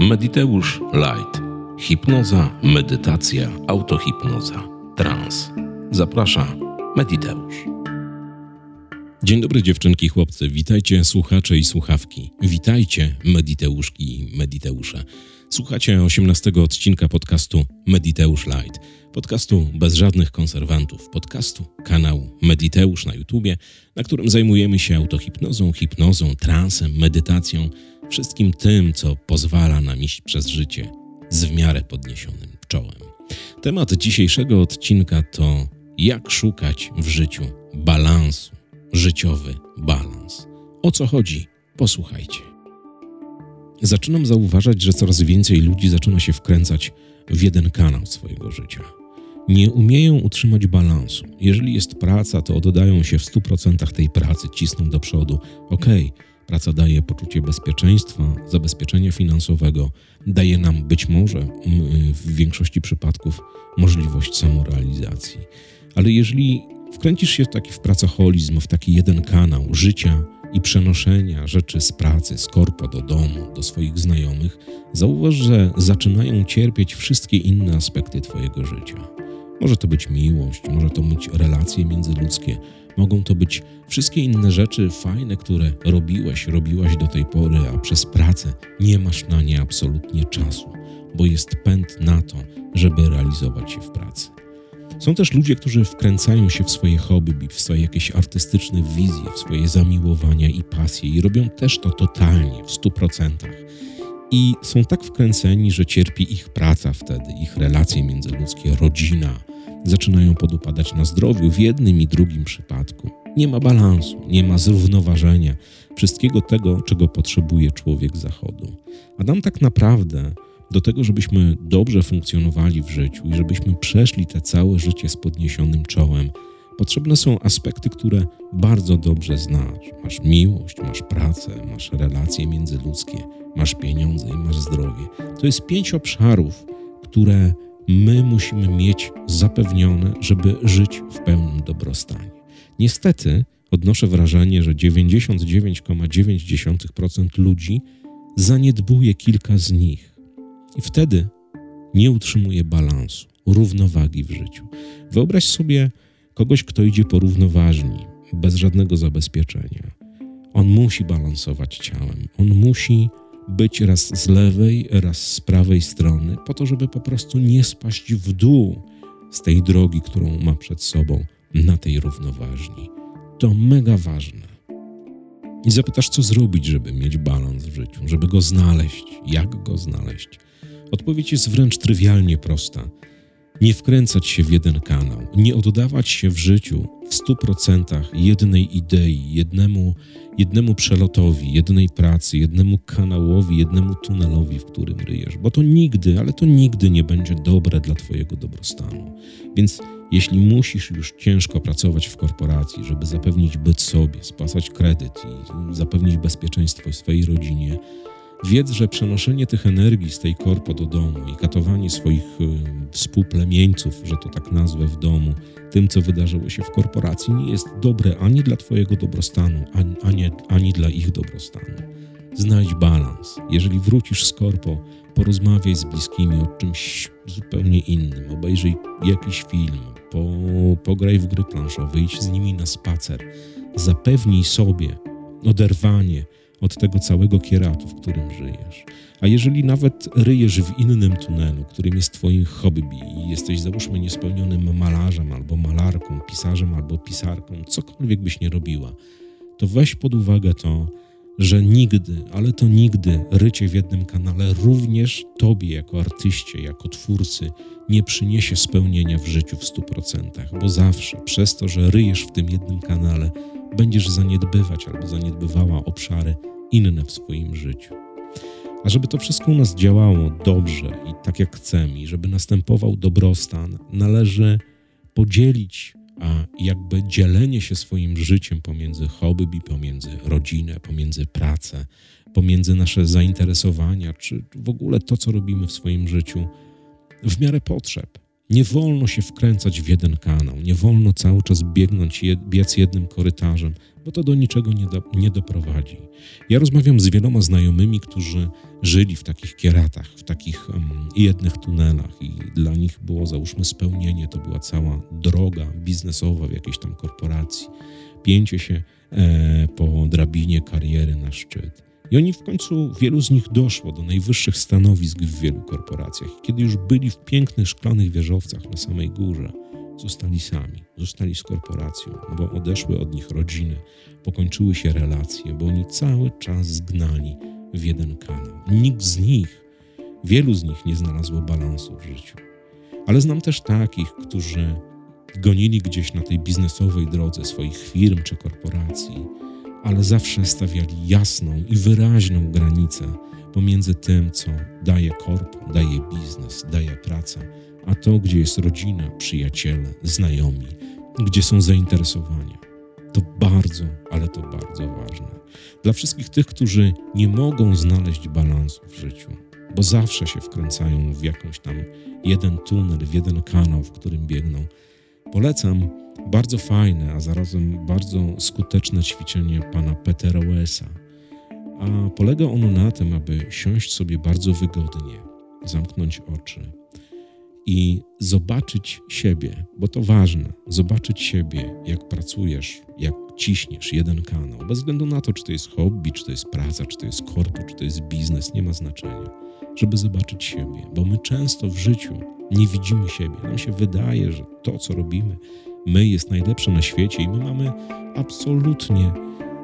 Mediteusz Light. Hipnoza, medytacja, autohipnoza, trans. Zaprasza Mediteusz. Dzień dobry dziewczynki, chłopcy. Witajcie słuchacze i słuchawki. Witajcie Mediteuszki i Mediteusze. Słuchacie 18 odcinka podcastu Mediteusz Light. Podcastu bez żadnych konserwantów. Podcastu, kanał Mediteusz na YouTubie, na którym zajmujemy się autohipnozą, hipnozą, transem, medytacją, wszystkim tym, co pozwala nam iść przez życie z w miarę podniesionym czołem. Temat dzisiejszego odcinka to jak szukać w życiu balansu, życiowy balans. O co chodzi? Posłuchajcie. Zaczynam zauważać, że coraz więcej ludzi zaczyna się wkręcać w jeden kanał swojego życia. Nie umieją utrzymać balansu. Jeżeli jest praca, to oddają się w 100% tej pracy, cisną do przodu. Okej, okay, praca daje poczucie bezpieczeństwa, zabezpieczenia finansowego, daje nam być może w większości przypadków możliwość samorealizacji. Ale jeżeli wkręcisz się w taki w pracoholizm, w taki jeden kanał życia, i przenoszenia rzeczy z pracy, z korpo do domu, do swoich znajomych, zauważ, że zaczynają cierpieć wszystkie inne aspekty Twojego życia. Może to być miłość, może to być relacje międzyludzkie, mogą to być wszystkie inne rzeczy fajne, które robiłeś, robiłaś do tej pory, a przez pracę nie masz na nie absolutnie czasu, bo jest pęd na to, żeby realizować się w pracy. Są też ludzie, którzy wkręcają się w swoje hobby, w swoje jakieś artystyczne wizje, w swoje zamiłowania i pasje i robią też to totalnie, w stu procentach. I są tak wkręceni, że cierpi ich praca wtedy, ich relacje międzyludzkie, rodzina. Zaczynają podupadać na zdrowiu w jednym i drugim przypadku. Nie ma balansu, nie ma zrównoważenia wszystkiego tego, czego potrzebuje człowiek zachodu. Adam tak naprawdę do tego, żebyśmy dobrze funkcjonowali w życiu i żebyśmy przeszli te całe życie z podniesionym czołem, potrzebne są aspekty, które bardzo dobrze znasz. Masz miłość, masz pracę, masz relacje międzyludzkie, masz pieniądze i masz zdrowie. To jest pięć obszarów, które my musimy mieć zapewnione, żeby żyć w pełnym dobrostanie. Niestety odnoszę wrażenie, że 99,9% ludzi zaniedbuje kilka z nich i wtedy nie utrzymuje balansu, równowagi w życiu. Wyobraź sobie kogoś, kto idzie po równoważni, bez żadnego zabezpieczenia. On musi balansować ciałem, on musi być raz z lewej, raz z prawej strony, po to, żeby po prostu nie spaść w dół z tej drogi, którą ma przed sobą na tej równoważni. To mega ważne. I zapytasz, co zrobić, żeby mieć balans w życiu, żeby go znaleźć, jak go znaleźć. Odpowiedź jest wręcz trywialnie prosta. Nie wkręcać się w jeden kanał, nie oddawać się w życiu w stu procentach jednej idei, jednemu, jednemu przelotowi, jednej pracy, jednemu kanałowi, jednemu tunelowi, w którym ryjesz, bo to nigdy, ale to nigdy nie będzie dobre dla Twojego dobrostanu. Więc jeśli musisz już ciężko pracować w korporacji, żeby zapewnić byt sobie, spłacać kredyt i zapewnić bezpieczeństwo swojej rodzinie, Wiedz, że przenoszenie tych energii z tej korpo do domu i katowanie swoich y, współplemieńców, że to tak nazwę w domu, tym, co wydarzyło się w korporacji, nie jest dobre ani dla Twojego dobrostanu, ani, ani, ani dla ich dobrostanu. Znajdź balans. Jeżeli wrócisz z korpo, porozmawiaj z bliskimi o czymś zupełnie innym, obejrzyj jakiś film, po, pograj w gry planszowe, idź z nimi na spacer. Zapewnij sobie oderwanie od tego całego kieratu, w którym żyjesz. A jeżeli nawet ryjesz w innym tunelu, którym jest Twoim hobby i jesteś załóżmy niespełnionym malarzem albo malarką, pisarzem albo pisarką, cokolwiek byś nie robiła, to weź pod uwagę to, że nigdy, ale to nigdy rycie w jednym kanale również Tobie jako artyście, jako twórcy nie przyniesie spełnienia w życiu w 100%, bo zawsze przez to, że ryjesz w tym jednym kanale, będziesz zaniedbywać albo zaniedbywała obszary inne w swoim życiu. A żeby to wszystko u nas działało dobrze i tak jak chcemy, i żeby następował dobrostan, należy podzielić, a jakby dzielenie się swoim życiem pomiędzy hobby, pomiędzy rodzinę, pomiędzy pracę, pomiędzy nasze zainteresowania, czy w ogóle to, co robimy w swoim życiu, w miarę potrzeb. Nie wolno się wkręcać w jeden kanał, nie wolno cały czas biegnąć, biec jednym korytarzem, bo to do niczego nie, do, nie doprowadzi. Ja rozmawiam z wieloma znajomymi, którzy żyli w takich kieratach, w takich um, jednych tunelach i dla nich było załóżmy spełnienie, to była cała droga biznesowa w jakiejś tam korporacji, pięcie się e, po drabinie kariery na szczyt. I oni w końcu, wielu z nich doszło do najwyższych stanowisk w wielu korporacjach. Kiedy już byli w pięknych szklanych wieżowcach na samej górze, zostali sami, zostali z korporacją, bo odeszły od nich rodziny, pokończyły się relacje, bo oni cały czas zgnali w jeden kanał. Nikt z nich, wielu z nich nie znalazło balansu w życiu. Ale znam też takich, którzy gonili gdzieś na tej biznesowej drodze swoich firm czy korporacji, ale zawsze stawiali jasną i wyraźną granicę pomiędzy tym, co daje korpo, daje biznes, daje praca, a to, gdzie jest rodzina, przyjaciele, znajomi, gdzie są zainteresowania. To bardzo, ale to bardzo ważne. Dla wszystkich tych, którzy nie mogą znaleźć balansu w życiu, bo zawsze się wkręcają w jakąś tam jeden tunel, w jeden kanał, w którym biegną, polecam bardzo fajne, a zarazem bardzo skuteczne ćwiczenie pana Petera Wesa. A polega ono na tym, aby siąść sobie bardzo wygodnie, zamknąć oczy i zobaczyć siebie, bo to ważne, zobaczyć siebie, jak pracujesz, jak ciśniesz jeden kanał, bez względu na to, czy to jest hobby, czy to jest praca, czy to jest korpo, czy to jest biznes, nie ma znaczenia, żeby zobaczyć siebie, bo my często w życiu nie widzimy siebie. Nam się wydaje, że to, co robimy, my jest najlepsze na świecie i my mamy absolutnie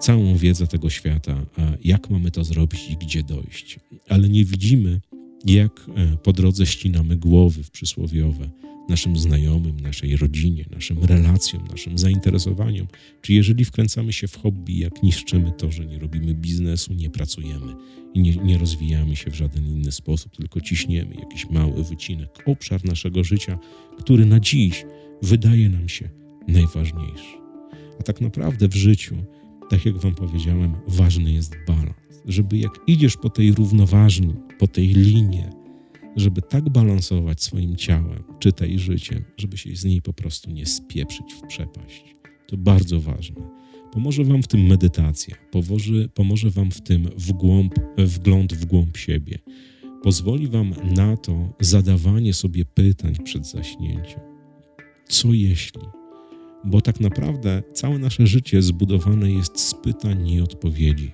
całą wiedzę tego świata, jak mamy to zrobić i gdzie dojść, ale nie widzimy, jak e, po drodze ścinamy głowy w przysłowiowe naszym znajomym, naszej rodzinie, naszym relacjom, naszym zainteresowaniom, czy jeżeli wkręcamy się w hobby, jak niszczymy to, że nie robimy biznesu, nie pracujemy i nie, nie rozwijamy się w żaden inny sposób, tylko ciśniemy jakiś mały wycinek, obszar naszego życia, który na dziś wydaje nam się najważniejszy. A tak naprawdę w życiu, tak jak Wam powiedziałem, ważny jest balans. Żeby jak idziesz po tej równoważni, po tej linie, żeby tak balansować swoim ciałem, czytaj życiem, żeby się z niej po prostu nie spieprzyć w przepaść. To bardzo ważne. Pomoże Wam w tym medytacja, pomoże, pomoże Wam w tym wgląd w głąb siebie. Pozwoli Wam na to zadawanie sobie pytań przed zaśnięciem. Co jeśli? Bo tak naprawdę całe nasze życie zbudowane jest z pytań i odpowiedzi.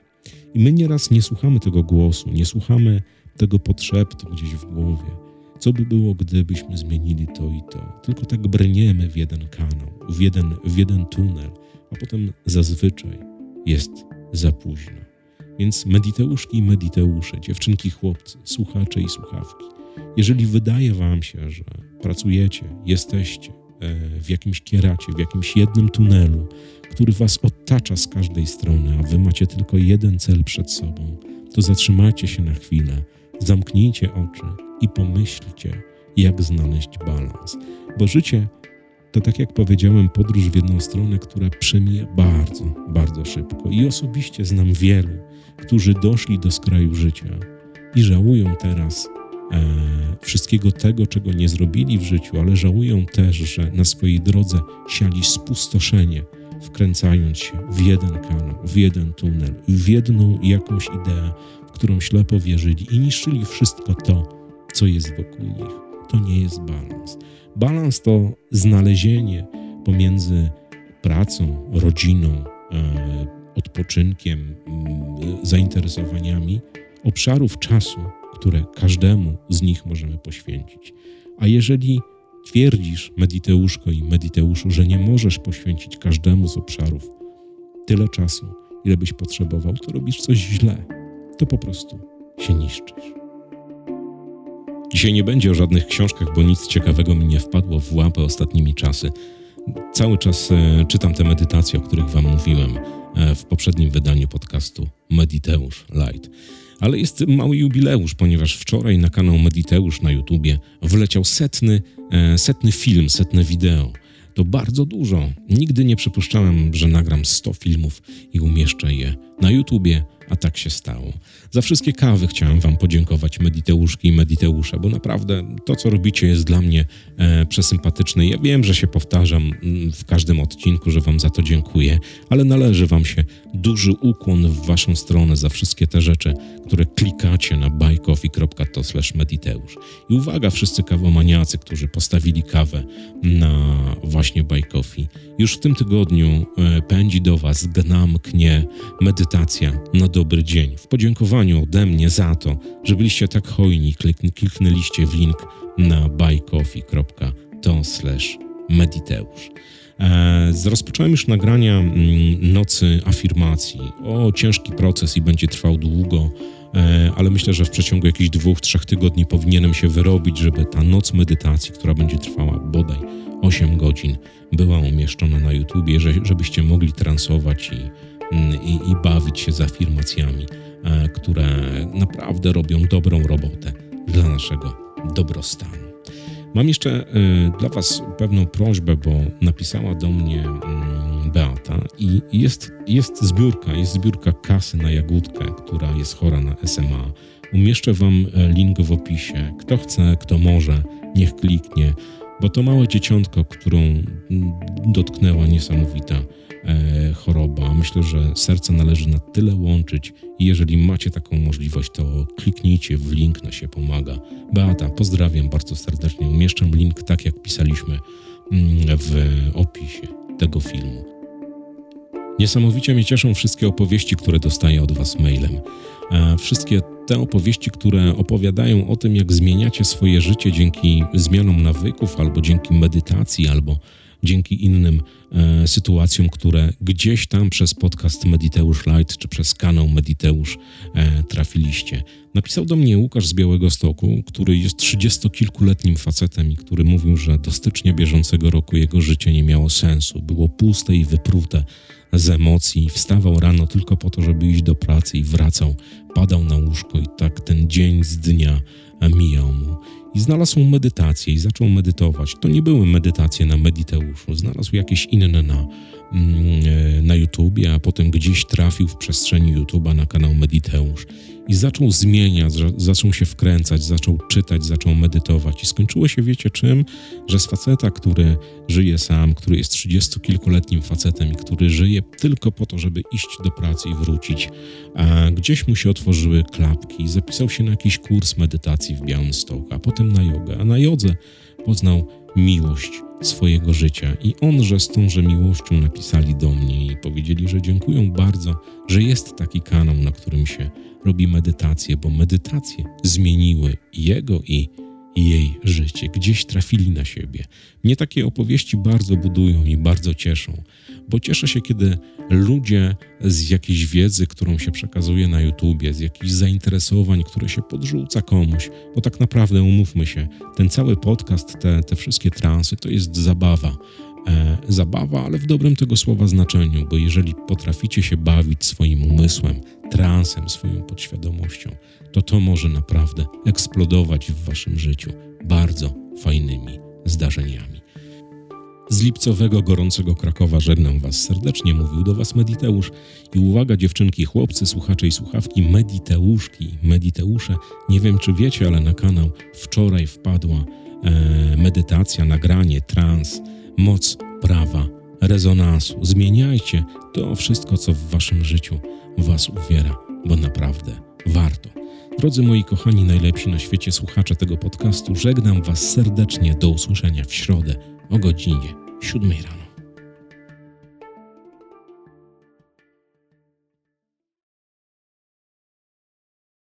I my nieraz nie słuchamy tego głosu, nie słuchamy tego podszeptu gdzieś w głowie. Co by było, gdybyśmy zmienili to i to? Tylko tak brniemy w jeden kanał, w jeden, w jeden tunel, a potem zazwyczaj jest za późno. Więc mediteuszki i mediteusze, dziewczynki, chłopcy, słuchacze i słuchawki, jeżeli wydaje Wam się, że pracujecie, jesteście w jakimś kieracie, w jakimś jednym tunelu, który Was otacza z każdej strony, a Wy macie tylko jeden cel przed sobą, to zatrzymajcie się na chwilę, zamknijcie oczy i pomyślcie, jak znaleźć balans. Bo życie to, tak jak powiedziałem, podróż w jedną stronę, która przemija bardzo, bardzo szybko. I osobiście znam wielu, którzy doszli do skraju życia i żałują teraz e, wszystkiego tego, czego nie zrobili w życiu, ale żałują też, że na swojej drodze siali spustoszenie, wkręcając się w jeden kanał, w jeden tunel, w jedną jakąś ideę, w którą ślepo wierzyli i niszczyli wszystko to, co jest wokół nich. To nie jest balans. Balans to znalezienie pomiędzy pracą, rodziną, e, odpoczynkiem, zainteresowaniami obszarów czasu, które każdemu z nich możemy poświęcić. A jeżeli twierdzisz, Mediteuszko i Mediteuszu, że nie możesz poświęcić każdemu z obszarów tyle czasu, ile byś potrzebował, to robisz coś źle. To po prostu się niszczysz. Dzisiaj nie będzie o żadnych książkach, bo nic ciekawego mi nie wpadło w łapę ostatnimi czasy. Cały czas e, czytam te medytacje, o których Wam mówiłem e, w poprzednim wydaniu podcastu Mediteusz Light. Ale jest mały jubileusz, ponieważ wczoraj na kanał Mediteusz na YouTubie wleciał setny, e, setny film, setne wideo. To bardzo dużo. Nigdy nie przypuszczałem, że nagram 100 filmów i umieszczę je na YouTubie, a tak się stało. Za wszystkie kawy chciałem Wam podziękować, Mediteuszki i Mediteusze, bo naprawdę to, co robicie, jest dla mnie e, przesympatyczne. Ja wiem, że się powtarzam mm, w każdym odcinku, że Wam za to dziękuję, ale należy Wam się duży ukłon w Waszą stronę za wszystkie te rzeczy, które klikacie na buycoffee.to mediteusz. I uwaga, wszyscy kawomaniacy, którzy postawili kawę na właśnie Buy Coffee. Już w tym tygodniu e, pędzi do Was, gnam, knie medytacja na dobry dzień. W podziękowaniu ode mnie za to, że byliście tak hojni, kliknęliście w link na buycoffee.to mediteusz. E, rozpocząłem już nagrania mm, nocy afirmacji. O, ciężki proces i będzie trwał długo, e, ale myślę, że w przeciągu jakichś dwóch, trzech tygodni powinienem się wyrobić, żeby ta noc medytacji, która będzie trwała bodaj 8 godzin, była umieszczona na YouTubie, żebyście mogli transować i, i, i bawić się z afirmacjami, e, które naprawdę robią dobrą robotę dla naszego dobrostanu. Mam jeszcze y, dla Was pewną prośbę, bo napisała do mnie y, Beata i jest, jest zbiórka, jest zbiórka kasy na jagódkę, która jest chora na SMA. Umieszczę Wam e, link w opisie. Kto chce, kto może, niech kliknie, bo to małe dzieciątko, którą dotknęła niesamowita E, choroba. Myślę, że serce należy na tyle łączyć i jeżeli macie taką możliwość, to kliknijcie w link na się pomaga. Beata, pozdrawiam bardzo serdecznie. Umieszczam link tak, jak pisaliśmy mm, w opisie tego filmu. Niesamowicie mnie cieszą wszystkie opowieści, które dostaję od Was mailem. E, wszystkie te opowieści, które opowiadają o tym, jak zmieniacie swoje życie dzięki zmianom nawyków, albo dzięki medytacji, albo dzięki innym e, sytuacjom, które gdzieś tam przez podcast Mediteusz Light czy przez kanał Mediteusz e, trafiliście. Napisał do mnie Łukasz z Białego Stoku, który jest trzydziestokilkuletnim facetem i który mówił, że do stycznia bieżącego roku jego życie nie miało sensu. Było puste i wyprute z emocji. Wstawał rano tylko po to, żeby iść do pracy i wracał. Padał na łóżko i tak ten dzień z dnia mijał mu i znalazł medytację i zaczął medytować. To nie były medytacje na Mediteuszu, znalazł jakieś inne na, na YouTubie, a potem gdzieś trafił w przestrzeni YouTube'a na kanał Mediteusz i zaczął zmieniać, zaczął się wkręcać, zaczął czytać, zaczął medytować. I skończyło się, wiecie czym? Że z faceta, który żyje sam, który jest trzydziestokilkuletnim facetem i który żyje tylko po to, żeby iść do pracy i wrócić, a gdzieś mu się otworzyły klapki, zapisał się na jakiś kurs medytacji w Białymstoku, a potem na jogę, a na jodze poznał miłość swojego życia. I onże z tąże miłością napisali do mnie i powiedzieli, że dziękują bardzo, że jest taki kanał, na którym się robi medytację, bo medytacje zmieniły jego i jej życie, gdzieś trafili na siebie. Mnie takie opowieści bardzo budują i bardzo cieszą, bo cieszę się, kiedy ludzie z jakiejś wiedzy, którą się przekazuje na YouTubie, z jakichś zainteresowań, które się podrzuca komuś, bo tak naprawdę umówmy się, ten cały podcast, te, te wszystkie transy to jest zabawa. E, zabawa, ale w dobrym tego słowa znaczeniu, bo jeżeli potraficie się bawić swoim umysłem, transem, swoją podświadomością, to to może naprawdę eksplodować w waszym życiu bardzo fajnymi zdarzeniami. Z lipcowego, gorącego Krakowa żegnam Was serdecznie, mówił do Was Mediteusz. I uwaga dziewczynki, chłopcy, słuchacze i słuchawki, Mediteuszki, Mediteusze, nie wiem czy wiecie, ale na kanał wczoraj wpadła e, medytacja, nagranie, trans, moc prawa, rezonansu. Zmieniajcie to wszystko, co w Waszym życiu Was uwiera, bo naprawdę warto. Drodzy moi kochani, najlepsi na świecie słuchacze tego podcastu, żegnam Was serdecznie. Do usłyszenia w środę o godzinie 7 rano.